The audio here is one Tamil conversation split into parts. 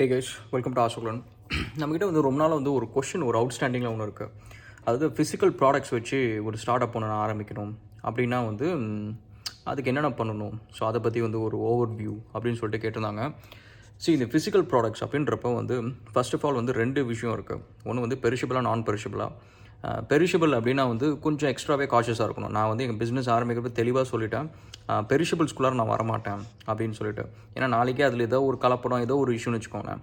ஹே கேஷ் வெல்கம் டு ஆசோக்லன் நம்மக்கிட்ட வந்து ரொம்ப நாள் வந்து ஒரு கொஷின் ஒரு அவுட்ஸ்டாண்டிங்கில் ஒன்று இருக்குது அதாவது ஃபிசிக்கல் ப்ராடக்ட்ஸ் வச்சு ஒரு ஸ்டார்ட் அப் ஒன்று ஆரம்பிக்கணும். அப்படின்னா வந்து அதுக்கு என்னென்ன பண்ணணும்? ஸோ அதை பற்றி வந்து ஒரு ஓவர் வியூ அப்படின்னு சொல்லிட்டு கேட்டிருந்தாங்க. ஸோ இந்த ஃபிசிக்கல் ப்ராடக்ட்ஸ் அப்படின்றப்ப வந்து ஃபர்ஸ்ட் ஆஃப் ஆல் வந்து ரெண்டு விஷயம் இருக்குது ஒன்று வந்து பெரிஷபிளாக நான் பெரிஷபிளாக பெரிஷபிள் அப்படின்னா வந்து கொஞ்சம் எக்ஸ்ட்ராவே காஷியஸாக இருக்கணும். நான் வந்து எங்கள் பிஸ்னஸ் ஆரம்பிக்கிறப்ப தெளிவாக சொல்லிட்டேன். பெரிஷபிள்ஸ்குள்ளார நான் வரமாட்டேன் அப்படின்னு சொல்லிட்டு. ஏன்னா நாளைக்கே அதில் ஏதோ ஒரு கலப்படம் ஏதோ ஒரு இஷ்யூன்னு வச்சுக்கோங்க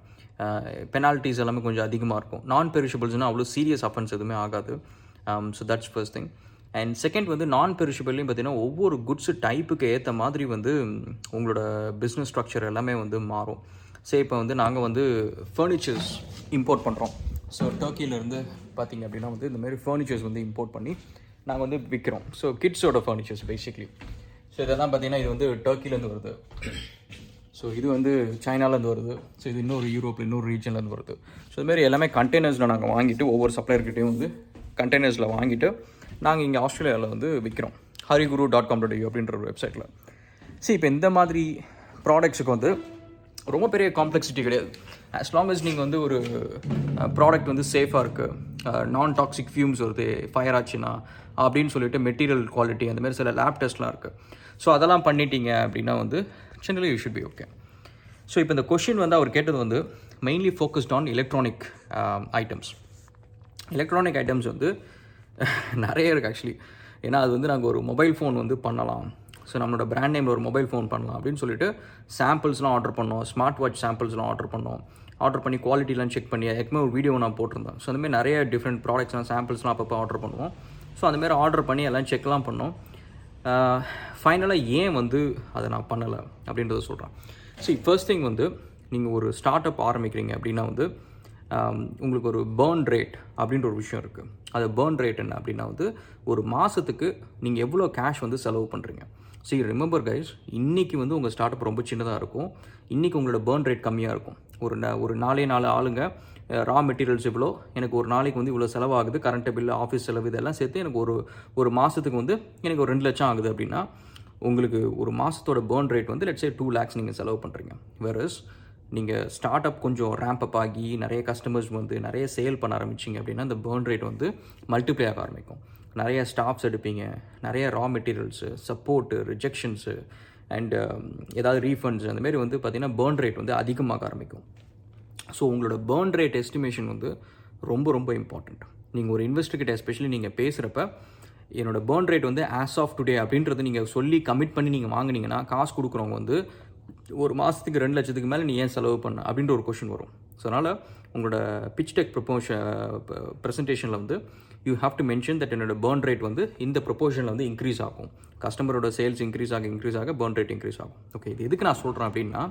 பெனால்ட்டிஸ் எல்லாமே கொஞ்சம் அதிகமாக இருக்கும். நான் பெரிஷபிள்ஸ்னால் அவ்வளோ சீரியஸ் அஃபென்ஸ் எதுவுமே ஆகாது. So that's first thing and second வந்து நான் பெரிஷபிள்லையும் பார்த்தீங்கன்னா ஒவ்வொரு குட்ஸ் டைப்புக்கு ஏற்ற மாதிரி வந்து உங்களோட பிஸ்னஸ் ஸ்ட்ரக்சர் எல்லாமே வந்து மாறும். சரி இப்போ வந்து நாங்கள் வந்து ஃபர்னிச்சர்ஸ் இம்போர்ட் பண்ணுறோம் ஸோ டர்க்கியிலேருந்து பார்த்தீங்க அப்படின்னா வந்து இந்த மாதிரி ஃபர்னிச்சர்ஸ் வந்து இம்போர்ட் பண்ணி நாங்கள் வந்து விற்கிறோம் ஸோ கிட்ஸோட ஃபர்னிச்சர்ஸ் பேசிக்லி ஸோ இதெல்லாம் பார்த்தீங்கன்னா இது வந்து டர்க்கிலேருந்து வருது. ஸோ இது வந்து சைனாலேருந்து வருது. ஸோ இது இன்னொரு யூரோப்பில் இன்னொரு ரீஜன்லேருந்து வருது. ஸோ இதுமாரி எல்லாமே கண்டெய்னர்ஸில் நாங்கள் வாங்கிட்டு ஒவ்வொரு சப்ளையர்கிட்டையும் வந்து கண்டெய்னர்ஸில் வாங்கிட்டு நாங்கள் இங்கே ஆஸ்திரேலியாவில் வந்து விற்கிறோம் ஹரிகுரு டாட் காம் டாட் அப்படின்ற ஒரு வெப்சைட்டில் சரி இப்போ இந்த மாதிரி ப்ராடக்ட்ஸுக்கு வந்து ரொம்ப பெரிய காம்ப்ளெக்சிட்டி கிடையாது. ஆஸ் லாங் அஸ் நீங்கள் வந்து ஒரு ப்ராடக்ட் வந்து சேஃபாக இருக்குது நான் டாக்ஸிக் ஃபியூம்ஸ் வருது ஃபயர் ஆச்சுன்னா அப்படின்னு சொல்லிட்டு மெட்டீரியல் குவாலிட்டி அந்த மாதிரி சில லேப் டெஸ்ட்லாம் இருக்குது ஸோ அதெல்லாம் பண்ணிட்டீங்க அப்படின்னா வந்து generally you should be okay so இப்போ இந்த கொஷின் வந்து அவர் கேட்டது வந்து mainly focused on electronic items electronic items வந்து நிறைய இருக்குது ஆக்சுவலி ஏன்னா அது வந்து நாங்கள் ஒரு மொபைல் ஃபோன் வந்து பண்ணலாம். ஸோ நம்மளோட பிராண்ட் நேமில் ஒரு மொபைல் ஃபோன் பண்ணலாம் அப்படின்னு சொல்லிட்டு சாம்பிள்ஸ்லாம் ஆர்டர் பண்ணோம் ஸ்மார்ட் வாட்ச் சாம்பிள்ஸ்லாம் ஆர்டர் பண்ணோம். ஆர்டர் பண்ணி குவாலிட்டிலாம் செக் பண்ணி அதுக்குமே ஒரு வீடியோ நான் போட்டிருந்தேன். ஸோ அந்தமாதிரி நிறைய டிஃப்ரெண்ட் ப்ராடக்ட்ஸ்லாம் சாம்பிள்ஸ்லாம் அப்பப்போ ஆர்டர் பண்ணுவோம். ஸோ அந்தமாரி ஆர்டர் பண்ணி எல்லாம் செக்லாம் பண்ணோம். ஃபைனலாக ஏன் வந்து அதை நான் பண்ணலை அப்படின்றத சொல்கிறேன் ஸோ ஃபர்ஸ்ட் திங் வந்து நீங்கள் ஒரு ஸ்டார்ட் அப் ஆரம்பிக்கிறீங்க அப்படின்னா வந்து உங்களுக்கு ஒரு பேர்ன் ரேட் அப்படின்ற ஒரு விஷயம் இருக்குது அது பேர்ன் ரேட் என்ன அப்படின்னா வந்து ஒரு மாதத்துக்கு நீங்கள் எவ்வளோ கேஷ் வந்து செலவு பண்ணுறீங்க ஸோ ரிமெம்பர் கைஸ் இன்றைக்கி வந்து உங்கள் ஸ்டார்ட் அப் ரொம்ப சின்னதாக இருக்கும். இன்றைக்கி உங்களோட பேர்ன் ரேட் கம்மியாக இருக்கும். ஒரு ந- ஒரு நாலே நாலு ஆளுங்க ரா மெட்டீரியல்ஸ் இவ்வளோ எனக்கு ஒரு நாளைக்கு வந்து இவ்வளோ செலவாகுது கரண்ட் பில்லு ஆஃபீஸ் செலவு இதெல்லாம் சேர்த்து எனக்கு ஒரு ஒரு மாதத்துக்கு வந்து எனக்கு ஒரு ரெண்டு லட்சம் ஆகுது அப்படின்னா உங்களுக்கு ஒரு மாதத்தோட பேர்ன் ரேட் வந்து லெட்ஸே டூ லேக்ஸ் நீங்கள் செலவு பண்ணுறீங்க வேறஸ் நீங்கள் ஸ்டார்ட் அப் கொஞ்சம் ரேம்ப் அப் ஆகி நிறைய கஸ்டமர்ஸ் வந்து நிறைய சேல் பண்ண ஆரம்பிச்சிங்க அப்படின்னா அந்த பேர்ன் ரேட் வந்து மல்டிப்ளை ஆக ஆரம்பிக்கும். நிறைய ஸ்டாஃப்ஸ் எடுப்பீங்க நிறைய raw materials support rejections and um, ஏதாவது ரீஃபண்ட்ஸ் அந்த மாதிரி வந்து பார்த்திங்கன்னா பேர்ன் ரேட் வந்து அதிகமாக ஆரம்பிக்கும். ஸோ உங்களோட பேர்ன் ரேட் எஸ்டிமேஷன் வந்து ரொம்ப ரொம்ப இம்பார்ட்டண்ட் நீங்கள் ஒரு இன்வெஸ்டர்கிட்ட எஸ்பெஷலி நீங்கள் பேசுகிறப்ப என்னோட பேர்ன் ரேட் வந்து ஆஸ் ஆஃப் டுடே அப்படின்றது நீங்கள் சொல்லி கமிட் பண்ணி நீங்கள் வாங்குனீங்கன்னா காசு கொடுக்குறவங்க வந்து ஒரு மாதத்துக்கு ரெண்டு லட்சத்துக்கு மேலே நீ ஏன் செலவு பண்ண? அப்படின்ற ஒரு கொஷின் வரும். ஸோ அதனால் உங்களோட பிச் டெக் ப்ரொபோஷன் ப்ரெசன்டேஷனில் வந்து you have to mention that என்னோட பேர்ன் ரேட் வந்து இந்த ப்ரொபோஷனில் வந்து இன்க்ரீஸ் ஆகும். கஸ்டமரோட சேல்ஸ் இன்க்ரீஸ் ஆக இன்க்ரீஸ் ஆக பேர்ன் ரேட் இன்க்ரீஸ் ஆகும். ஓகே இது எதுக்கு நான் சொல்கிறேன் அப்படின்னா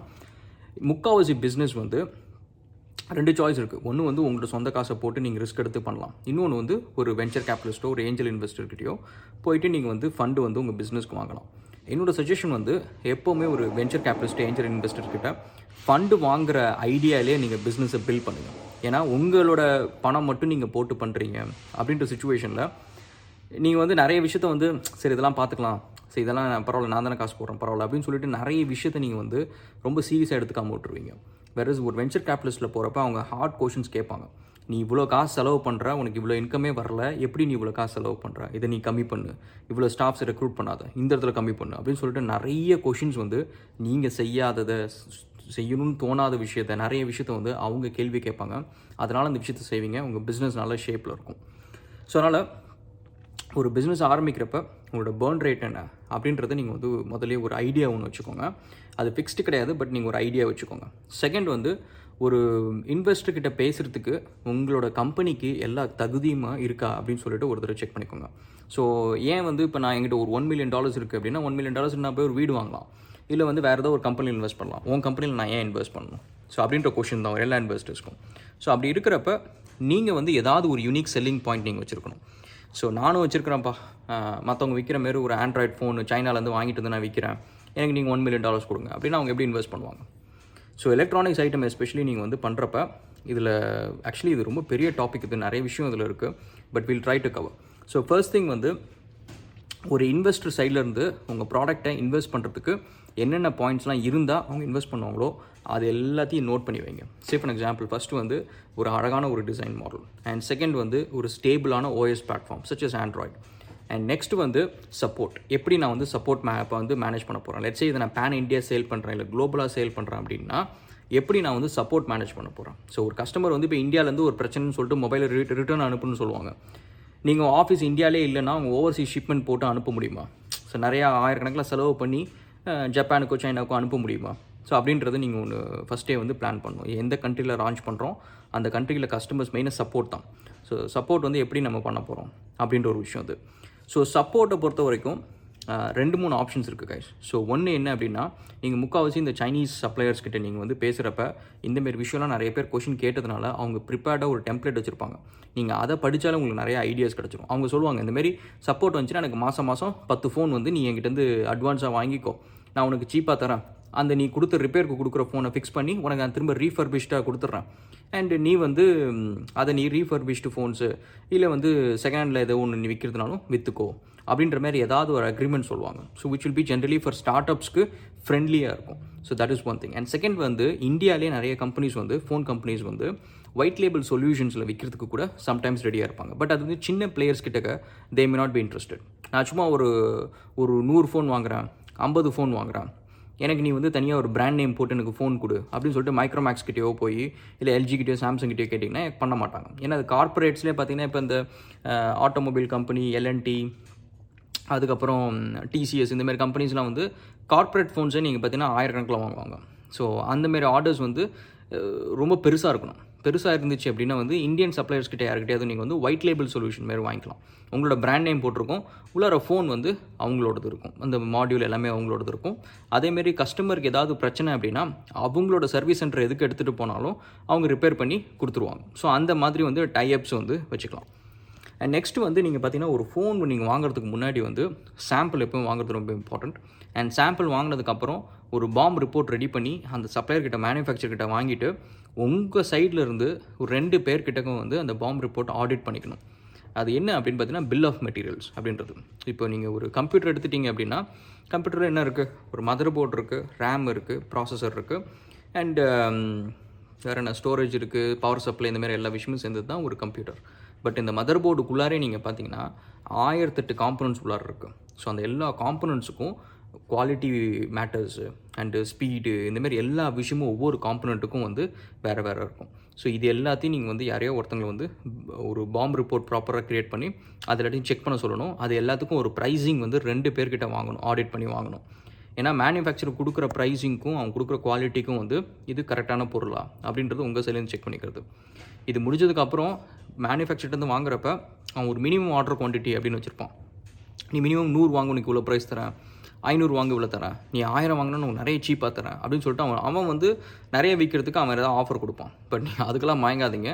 முக்கால்வாசி பிஸ்னஸ் வந்து ரெண்டு சாய்ஸ் இருக்குது ஒன்று வந்து உங்களோட சொந்த காசை போட்டு நீங்கள் ரிஸ்க் எடுத்து பண்ணலாம். இன்னொன்று வந்து ஒரு வெஞ்சர் கேபிட்டலிஸ்ட்டோ ஒரு ஏஞ்சல் இன்வெஸ்டர்கிட்டயோ போயிட்டு நீங்கள் வந்து ஃபண்டு வந்து உங்கள் பிஸ்னஸ்க்கு வாங்கலாம். என்னோட சஜஷன் வந்து எப்போவுமே ஒரு வெஞ்சர் கேபிட்டலிஸ்ட் ஏஞ்சல் இன்வெஸ்டர்கிட்ட ஃபண்டு வாங்குகிற ஐடியாலே நீங்கள் பிஸ்னஸை பில்ட் பண்ணுங்கள் ஏன்னா உங்களோட பணம் மட்டும் நீங்கள் போட்டு பண்ணுறீங்க அப்படின்ற சுச்சுவேஷனில் நீங்கள் வந்து நிறைய விஷயத்த வந்து சரி இதெல்லாம் பார்த்துக்கலாம் சரி இதெல்லாம் பரவாயில்ல நான் தானே காசு போடுறேன் பரவாயில்ல அப்படின்னு சொல்லிட்டு நிறைய விஷயத்த நீங்கள் வந்து ரொம்ப சீரியஸாக எடுத்துக்காம விட்டுருவீங்க. வேற ஒரு வெஞ்சர் கேபிட்டலிஸ்ட்டில் போகிறப்ப அவங்க ஹார்ட் கொஷின்ஸ் கேட்பாங்க. நீ இவ்வளோ காசு செலவு பண்ணுற உனக்கு இவ்வளோ இன்கமே வரல எப்படி நீ இவ்வளோ காசு செலவு பண்ணுற இதை நீ கம்மி பண்ணு. இவ்வளோ ஸ்டாஃப்ஸ் ரெக்ரூட் பண்ணாத. இந்த இடத்துல கம்மி பண்ணு அப்படின்னு சொல்லிட்டு நிறைய கொஷின்ஸ் வந்து நீங்கள் செய்யாததை செய்யணும்னு தோணாத விஷயத்த நிறைய விஷயத்த வந்து அவங்க கேள்வி கேட்பாங்க. அதனால் அந்த விஷயத்த செய்வீங்க. உங்கள் பிஸ்னஸ் நல்ல ஷேப்பில் இருக்கும். ஸோ அதனால் ஒரு பிஸ்னஸ் ஆரம்பிக்கிறப்ப உங்களோட பேர்ன் ரேட் என்ன அப்படின்றத நீங்கள் வந்து முதல்ல ஒரு ஐடியா ஒன்று வச்சுக்கோங்க. அது ஃபிக்ஸ்டு கிடையாது பட் நீங்கள் ஒரு ஐடியா வச்சுக்கோங்க. செகண்ட் வந்து ஒரு இன்வெஸ்டர்கிட்ட பேசுகிறதுக்கு உங்களோட கம்பெனிக்கு எல்லா தகுதியுமா இருக்கா அப்படின்னு சொல்லிட்டு ஒரு தடவை செக் பண்ணிக்கோங்க. ஸோ ஏன் வந்து இப்போ நான் என்கிட்ட ஒரு ஒன் மில்லியன் டாலர்ஸ் இருக்குது அப்படின்னா ஒன் மில்லியன் டாலர்ஸ் நான் போய் ஒரு வீடு வாங்கலாம். இல்லை வந்து வேறு ஏதோ ஒரு கம்பெனியில் இன்வெஸ்ட் பண்ணலாம். உன் கம்பெனியில் நான் ஏன் இன்வெஸ்ட் பண்ணணும்? ஸோ அப்படின்ற கொஷின் தான். எல்லா இன்வெஸ்டர்ஸ்க்கும் ஸோ அப்படி இருக்கிறப்ப நீங்கள் வந்து ஏதாவது ஒரு யூனிக் செல்லிங் பாயிண்ட் நீங்கள் வச்சுருக்கணும். ஸோ நானும் வச்சுருக்கிறேன்ப்பா. மற்றவங்க விற்கிற மாரி ஒரு ஆண்ட்ராய்ட் ஃபோன் சைனாலேருந்து வாங்கிட்டு வந்து நான் விற்கிறேன் எனக்கு நீங்கள் ஒன் மில்லியன் டாலர்ஸ் கொடுங்க. அப்படின்னா அவங்க எப்படி இன்வெஸ்ட் பண்ணுவாங்க? ஸோ எலக்ட்ரானிக்ஸ் ஐட்டம் எஸ்பெஷலி நீங்கள் வந்து பண்ணுறப்ப இதில் ஆக்சுவலி இது ரொம்ப பெரிய டாபிக் இது நிறைய விஷயம் இதில் இருக்குது but will try to cover so first thing வந்து ஒரு இன்வெஸ்டர் சைட்லேருந்து உங்கள் ப்ராடக்டை இன்வெஸ்ட் பண்ணுறதுக்கு என்னென்ன பாயிண்ட்ஸ்லாம் இருந்தால் அவங்க இன்வெஸ்ட் பண்ணுவாங்களோ அது எல்லாத்தையும் நோட் பண்ணி வைங்க. சே ஃபார் எக்ஸாம்பிள் ஃபஸ்ட்டு வந்து ஒரு அழகான ஒரு டிசைன் மாடல் அண்ட் செகண்ட் வந்து ஒரு ஸ்டேபிளான OS platform such as Android and next வந்து சப்போர்ட் எப்படி நான் வந்து சப்போர்ட் மே இப்போ வந்து மேனேஜ் பண்ண போகிறேன் லெட்ஸே இதை நான் பேன் இந்தியா சேல் பண்ணுறேன் இல்லை குளோபலாக சேல் பண்ணுறேன் அப்படின்னா எப்படி நான் வந்து சப்போர்ட் மேனேஜ் பண்ண போகிறேன் ஸோ ஒரு கஸ்டமர் வந்து இப்போ இந்தியாவிலேருந்து ஒரு பிரச்சனைன்னு சொல்லிட்டு மொபைலை ரிட்டர்ன் அனுப்புன்னு சொல்லுவாங்க. நீங்கள் ஆஃபீஸ் இந்தியாவிலே இல்லைன்னா அவங்க ஓவர்சீஸ் ஷிப்மெண்ட் போட்டு அனுப்ப முடியுமா? ஸோ நிறையா ஆயிரக்கணக்கில் செலவு பண்ணி ஜப்பானுக்கோ சைனாக்கோ அனுப்ப முடியுமா? ஸோ அப்படின்றது நீங்கள் ஒன்று ஃபஸ்ட்டே வந்து பிளான் பண்ணணும். எந்த கண்ட்ரியில் லான்ச் பண்ணுறோம் அந்த கண்ட்ரியில் கஸ்டமர்ஸ் மெயினாக சப்போர்ட் தான். ஸோ சப்போர்ட் வந்து எப்படி நம்ம பண்ண போகிறோம் அப்படின்ற ஒரு விஷயம் அது. ஸோ சப்போர்ட்டை பொறுத்த வரைக்கும் ரெண்டு மூணு ஆப்ஷன்ஸ் இருக்குது கைஸ் ஸோ ஒன்று என்ன அப்படின்னா நீங்கள் முக்கால்வாசி இந்த சைனீஸ் சப்ளையர்ஸ் கிட்ட நீங்கள் வந்து பேசுகிறப்ப இந்தமாரி விஷயம்லாம் நிறைய பேர் கொஷின் கேட்டதுனால அவங்க ப்ரிப்பேர்டாக ஒரு டெம்ப்ளேட் வச்சுருப்பாங்க. நீங்கள் அதை படித்தாலும் உங்களுக்கு நிறைய ஐடியாஸ் கிடச்சிரும். அவங்க சொல்லுவாங்க இந்தமாரி சப்போர்ட் வந்துச்சுன்னா எனக்கு மாதம் மாதம் பத்து ஃபோன் வந்து நீ என்கிட்டருந்து அட்வான்ஸாக வாங்கிக்கோ. நான் உனக்கு சீப்பாக தரேன். அந்த நீ கொடுத்த ரிப்பேருக்கு கொடுக்குற ஃபோனை ஃபிக்ஸ் பண்ணி உனக்கு நான் திரும்ப ரீஃபர்பிஷ்டாக கொடுத்துட்றேன். அண்டு நீ வந்து அதை நீ ரீஃபர்பிஷ்டு ஃபோன்ஸு இல்லை வந்து செகண்ட் ஹேண்டில் ஏதோ ஒன்று நீ விற்கிறதுனாலும் விற்றுக்கோ அப்படின்ற மாதிரி ஏதாவது ஒரு அக்ரிமெண்ட் சொல்லுவாங்க. So which will be generally for start அப்ஸ்க்கு ஃப்ரெண்ட்லியாக இருக்கும். So that is one thing and second வந்து இந்தியாவிலே நிறைய கம்பெனிஸ் வந்து ஃபோன் கம்பெனிஸ் வந்து ஒயிட் லேபிள் சொல்யூஷன்ஸில் விற்கிறதுக்கு கூட சம்டைம்ஸ் ரெடியாக இருப்பாங்க. பட் அது வந்து சின்ன பிளேயர்ஸ் கிட்டக்க they may not be interested நான் சும்மா ஒரு ஒரு நூறு ஃபோன் வாங்குகிறேன் ஐம்பது ஃபோன் வாங்குறான். எனக்கு நீ வந்து தனியாக ஒரு பிராண்ட் நேம் போட்டு எனக்கு ஃபோன் கொடு அப்படின்னு சொல்லிட்டு மைக்ரோமேக்ஸ் கிட்டேயோ போய் இல்லை எல்ஜி கிட்டேயோ சாம்சங் கிட்டேயோ கேட்டிங்கன்னா பண்ண மாட்டாங்க. ஏன்னா அது கார்பரேட்ஸ்லேயே பார்த்தீங்கன்னா இப்போ இந்த automobile company L and T அதுக்கப்புறம் டிசிஎஸ் இந்தமாரி கம்பெனிஸ்லாம் வந்து கார்ப்பரேட் ஃபோன்ஸே நீங்கள் பார்த்தீங்கன்னா ஆயிரக்கணக்கில் வாங்குவாங்க. ஸோ அந்தமாரி ஆர்டர்ஸ் வந்து ரொம்ப பெருசாக இருக்கணும். பெருசாக இருந்துச்சு அப்படின்னா வந்து இந்தியன் சப்ளையர்ஸ் கிட்ட யார்கிட்டயாவது நீங்கள் வந்து ஒயிட் லேபிள் சொல்யூஷன் மாதிரி வாங்கிக்கலாம். உங்களோட பிராண்ட் நேம் போட்டிருக்கும். உள்ளார ஃபோன் வந்து அவங்களோடது இருக்கும். அந்த மாடியூல் எல்லாமே அவங்களோடது இருக்கும். அதேமாரி கஸ்டமருக்கு ஏதாவது பிரச்சனை அப்படின்னா அவங்களோட சர்வீஸ் சென்டர் எதுக்கு எடுத்துகிட்டு போனாலும் அவங்க ரிப்பேர் பண்ணி கொடுத்துருவாங்க. ஸோ அந்த மாதிரி வந்து டைஅப்ஸ் வந்து வச்சுக்கலாம். அண்ட் நெக்ஸ்ட் வந்து நீங்கள் பார்த்தீங்கன்னா ஒரு ஃபோன் நீங்கள் வாங்குறதுக்கு முன்னாடி வந்து சாம்பிள் எப்பவும் வாங்குறது ரொம்ப இம்பார்ட்டண்ட் அண்ட் சாம்பிள் வாங்கினதுக்கப்புறம் ஒரு பாம் ரிப்போர்ட் ரெடி பண்ணி அந்த சப்ளையர்கிட்ட மேனுஃபேக்சர் கிட்ட வாங்கிட்டு உங்கள் சைடில் இருந்து ஒரு ரெண்டு பேர்கிட்டக்கும் வந்து அந்த பாம் ரிப்போர்ட் ஆடிட் பண்ணிக்கணும். அது என்ன அப்படின்னு பார்த்தீங்கன்னா பில் ஆஃப் மெட்டீரியல்ஸ் அப்படின்றது. இப்போ நீங்கள் ஒரு கம்ப்யூட்டர் எடுத்துட்டீங்க அப்படின்னா கம்ப்யூட்டரில் என்ன இருக்குது ஒரு மதர் போர்டு இருக்குது ரேம் இருக்குது ப்ராசஸர் இருக்குது அண்டு um, வேறு என்ன ஸ்டோரேஜ் இருக்குது பவர் சப்ளை இந்த மாதிரி எல்லா விஷயமும் சேர்ந்தது தான் ஒரு கம்ப்யூட்டர் பட் இந்த மதர் போர்டுக்குள்ளாரே நீங்கள் பார்த்தீங்கன்னா ஆயிரத்தெட்டு காம்பனன்ட்ஸ் உள்ளார இருக்குது ஸோ அந்த எல்லா காம்பனன்ட்ஸுக்கும் குவாலிட்டி மேட்டர்ஸு அண்டு ஸ்பீடு இந்தமாரி எல்லா விஷயமும் ஒவ்வொரு காம்பனண்ட்டுக்கும் வந்து வேறு வேறு இருக்கும். ஸோ இது எல்லாத்தையும் நீங்கள் வந்து யாரையோ ஒருத்தங்களை வந்து ஒரு பாம் ரிப்போர்ட் ப்ராப்பராக க்ரியேட் பண்ணி அது எல்லாத்தையும் செக் பண்ண சொல்லணும். அது எல்லாத்துக்கும் ஒரு ப்ரைஸிங் வந்து ரெண்டு பேர்கிட்ட வாங்கணும் ஆடிட் பண்ணி வாங்கணும். ஏன்னா மேனுஃபேக்சர் கொடுக்குற ப்ரைஸிங்க்கும் அவங்க கொடுக்குற குவாலிட்டிக்கும் வந்து இது கரெக்டான பொருளா அப்படின்றது உங்கள் சைலேருந்து செக் பண்ணிக்கிறது. இது முடிஞ்சதுக்கப்புறம் மேனுஃபேக்சர்லேருந்து வாங்குறப்ப அவன் ஒரு மினிமம் ஆர்டர் குவான்டிட்டி அப்படின்னு வச்சுருப்பான். நீ மினிமம் நூறு வாங்கணும் உனக்கு இவ்வளோ ப்ரைஸ் தரேன். ஐநூறு வாங்க இவ்வளோ தரேன். நீ ஆயிரம் வாங்கினா உனக்கு நிறைய சீப்பாக தரேன். அப்படின்னு சொல்லிட்டு அவன் அவன் வந்து நிறைய விற்கிறதுக்கு அவன் ஏதாவது ஆஃபர் கொடுப்பான். பட் நீங்கள் அதுக்கெல்லாம் மயங்காதீங்க.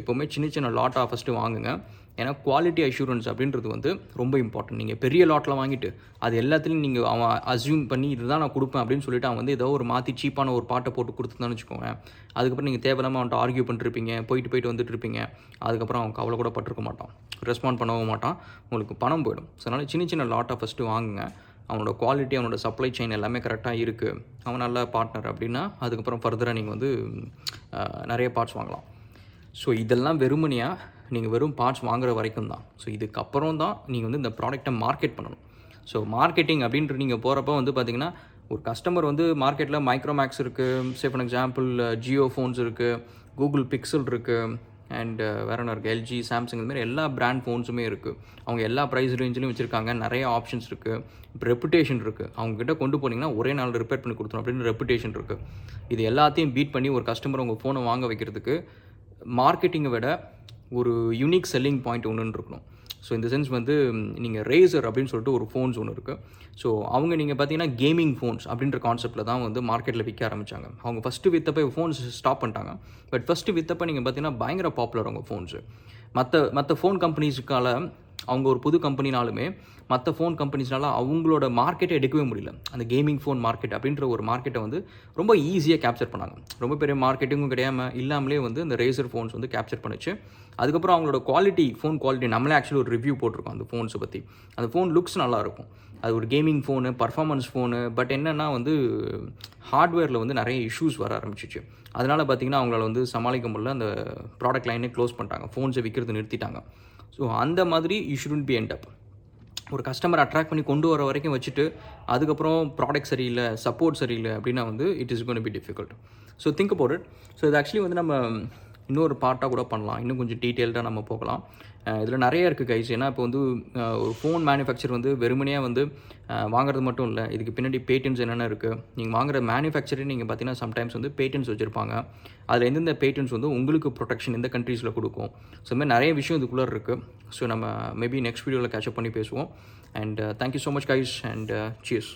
எப்போவுமே சின்ன சின்ன லாட்டாக ஃபஸ்ட்டு வாங்குங்க. ஏன்னா குவாலிட்டி அஷூரன்ஸ் அப்படின்றது வந்து ரொம்ப இம்பார்ட்டன்ட் நீங்கள் பெரிய லாட்டில் வாங்கிட்டு அது எல்லாத்துலேயும் நீங்கள் அவன் அசியூம் பண்ணி இதுதான் நான் கொடுப்பேன் அப்படின்னு சொல்லிட்டு அவன் வந்து ஏதோ ஒரு மாற்றி சீப்பான ஒரு பாட்டை போட்டு கொடுத்துருந்தான்னு வச்சுக்கோங்க அதுக்கப்புறம் நீங்கள் தேவையில்லாமல் அவன்கிட்ட ஆர்கியூ பண்ணிருப்பீங்க. போயிட்டு போயிட்டு வந்துட்டு இருப்பீங்க. அதுக்கப்புறம் அவன் கவலை கூட பட்டிருக்க மாட்டான். ரெஸ்பாண்ட் பண்ணவும் மாட்டான். உங்களுக்கு பணம் போயிடும். ஸோ அதனால் சின்ன சின்ன லாட்டை ஃபஸ்ட்டு வாங்குங்க. அவனோட குவாலிட்டி அவனோட சப்ளை செயின் எல்லாமே கரெக்டாக இருக்குது அவன் நல்ல பார்ட்னர் அப்படின்னா அதுக்கப்புறம் ஃபர்தராக நீங்கள் வந்து நிறைய பார்ட்ஸ் வாங்கலாம். ஸோ இதெல்லாம் வெறுமனையாக நீங்கள் வெறும் பார்ட்ஸ் வாங்குற வரைக்கும் தான். ஸோ இதுக்கப்புறம் தான் நீங்கள் வந்து இந்த ப்ராடக்ட்டை மார்க்கெட் பண்ணணும். ஸோ மார்க்கெட்டிங் அப்படின்ட்டு நீங்கள் போகிறப்ப வந்து பார்த்தீங்கன்னா ஒரு கஸ்டமர் வந்து மார்க்கெட்டில் மைக்ரோமேக்ஸ் இருக்குது say for example Jio phones இருக்குது கூகுள் பிக்சல் இருக்குது அண்ட் uh, வேற என்ன இருக்குது எல்ஜி சாம்சங் இந்த மாதிரி எல்லா பிராண்ட் ஃபோன்ஸுமே இருக்குது அவங்க எல்லா ப்ரைஸ் ரேஞ்சிலையும் வச்சுருக்காங்க. நிறைய ஆப்ஷன்ஸ் இருக்குது இப்போ ரெப்புடேஷன் இருக்குது அவங்ககிட்ட கொண்டு போனீங்கன்னா ஒரே நாள் ரிப்பேர் பண்ணி கொடுத்துரும் அப்படின்னு ரெப்புடேஷன் இருக்குது இது எல்லாத்தையும் பீட் பண்ணி ஒரு கஸ்டமர் உங்கள் ஃபோனை வாங்க வைக்கிறதுக்கு மார்க்கெட்டிங்கை விட ஒரு யூனிக் செல்லிங் பாயிண்ட் ஒன்றுன்னு இருக்கணும். ஸோ இந்த சென்ஸ் வந்து நீங்கள் ரேசர் அப்படின்னு சொல்லிட்டு ஒரு ஃபோன்ஸ் ஒன்று இருக்குது ஸோ அவங்க நீங்கள் பார்த்தீங்கன்னா கேமிங் ஃபோன்ஸ் அப்படின்ற கான்செப்ட்டில் தான் வந்து மார்க்கெட்டில் விற்க ஆரம்பித்தாங்க அவங்க ஃபஸ்ட்டு விற்றப்ப ஃபோன்ஸ் ஸ்டாப் பண்ணிட்டாங்க. பட் ஃபஸ்ட்டு விற்றப்ப நீங்கள் பார்த்தீங்கன்னா பயங்கர பாப்புலர் அவங்க ஃபோன்ஸு மற்ற மற்ற ஃபோன் கம்பெனிஸுக்கால அவங்க ஒரு புது கம்பெனினாலுமே மற்ற ஃபோன் கம்பெனிஸ்னால அவங்களோட மார்க்கெட்டை எடுக்கவே முடியல. அந்த கேமிங் ஃபோன் மார்க்கெட் அப்படின்ற ஒரு மார்க்கெட்டை வந்து ரொம்ப ஈஸியாக கேப்சர் பண்ணாங்க. ரொம்ப பெரிய மார்க்கெட்டிங்கும் கிடையாம இல்லாமலே வந்து அந்த ரேசர் ஃபோன்ஸ் வந்து கேப்சர் பண்ணிச்சு. அதுக்கப்புறம் அவங்களோட குவாலிட்டி ஃபோன் குவாலிட்டி நம்மளே ஆக்சுவலி ஒரு ரிவ்யூ போட்டிருக்கோம் அந்த ஃபோன்ஸை பற்றி அந்த ஃபோன் லுக்ஸ் நல்லாயிருக்கும். அது ஒரு gaming phone performance phone but என்னென்னா வந்து ஹார்ட்வேரில் வந்து நிறைய இஷ்யூஸ் வர ஆரம்பிச்சிச்சு. அதனால் பார்த்தீங்கன்னா அவங்களால வந்து சமாளிக்க முடியல. அந்த ப்ராடக்ட் லைனே க்ளோஸ் பண்ணிட்டாங்க. ஃபோன்ஸை விற்கிறது நிறுத்திட்டாங்க. ஸோ அந்த மாதிரி you shouldn't be end up ஒரு கஸ்டமர் அட்ராக்ட் பண்ணி கொண்டு வர வரைக்கும் வச்சுட்டு அதுக்கப்புறம் ப்ராடக்ட் சரியில்லை சப்போர்ட் சரியில்லை அப்படின்னா வந்து it is gonna be difficult so think about it so இது ஆக்சுவலி வந்து நம்ம இன்னொரு பார்ட்டாக கூட பண்ணலாம். இன்னும் கொஞ்சம் டீட்டெயில்டாக நம்ம போகலாம். இதில் நிறைய இருக்குது கைஸ் ஏன்னா இப்போ வந்து ஒரு ஃபோன் மேனுஃபேக்சர் வந்து வெறுமனையாக வந்து வாங்குறது மட்டும் இல்லை. இதுக்கு பின்னாடி பேட்டன்ஸ் என்னென்ன இருக்குது நீங்கள் வாங்குற மேனுஃபேக்சரே நீங்கள் பார்த்தீங்கன்னா சம்டைம்ஸ் வந்து பேட்டன்ஸ் வச்சுருப்பாங்க. அதில் எந்தெந்த பேட்டன்ஸ் வந்து உங்களுக்கு ப்ரொடெக்ஷன் எந்த கண்ட்ரீஸில் கொடுக்கும்? ஸோ மாதிரி நிறைய விஷயம் இதுக்குள்ளே இருக்குது ஸோ நம்ம மேபி நெக்ஸ்ட் வீடியோவில் கேட்சப் பண்ணி பேசுவோம். And thank you so much guys and cheese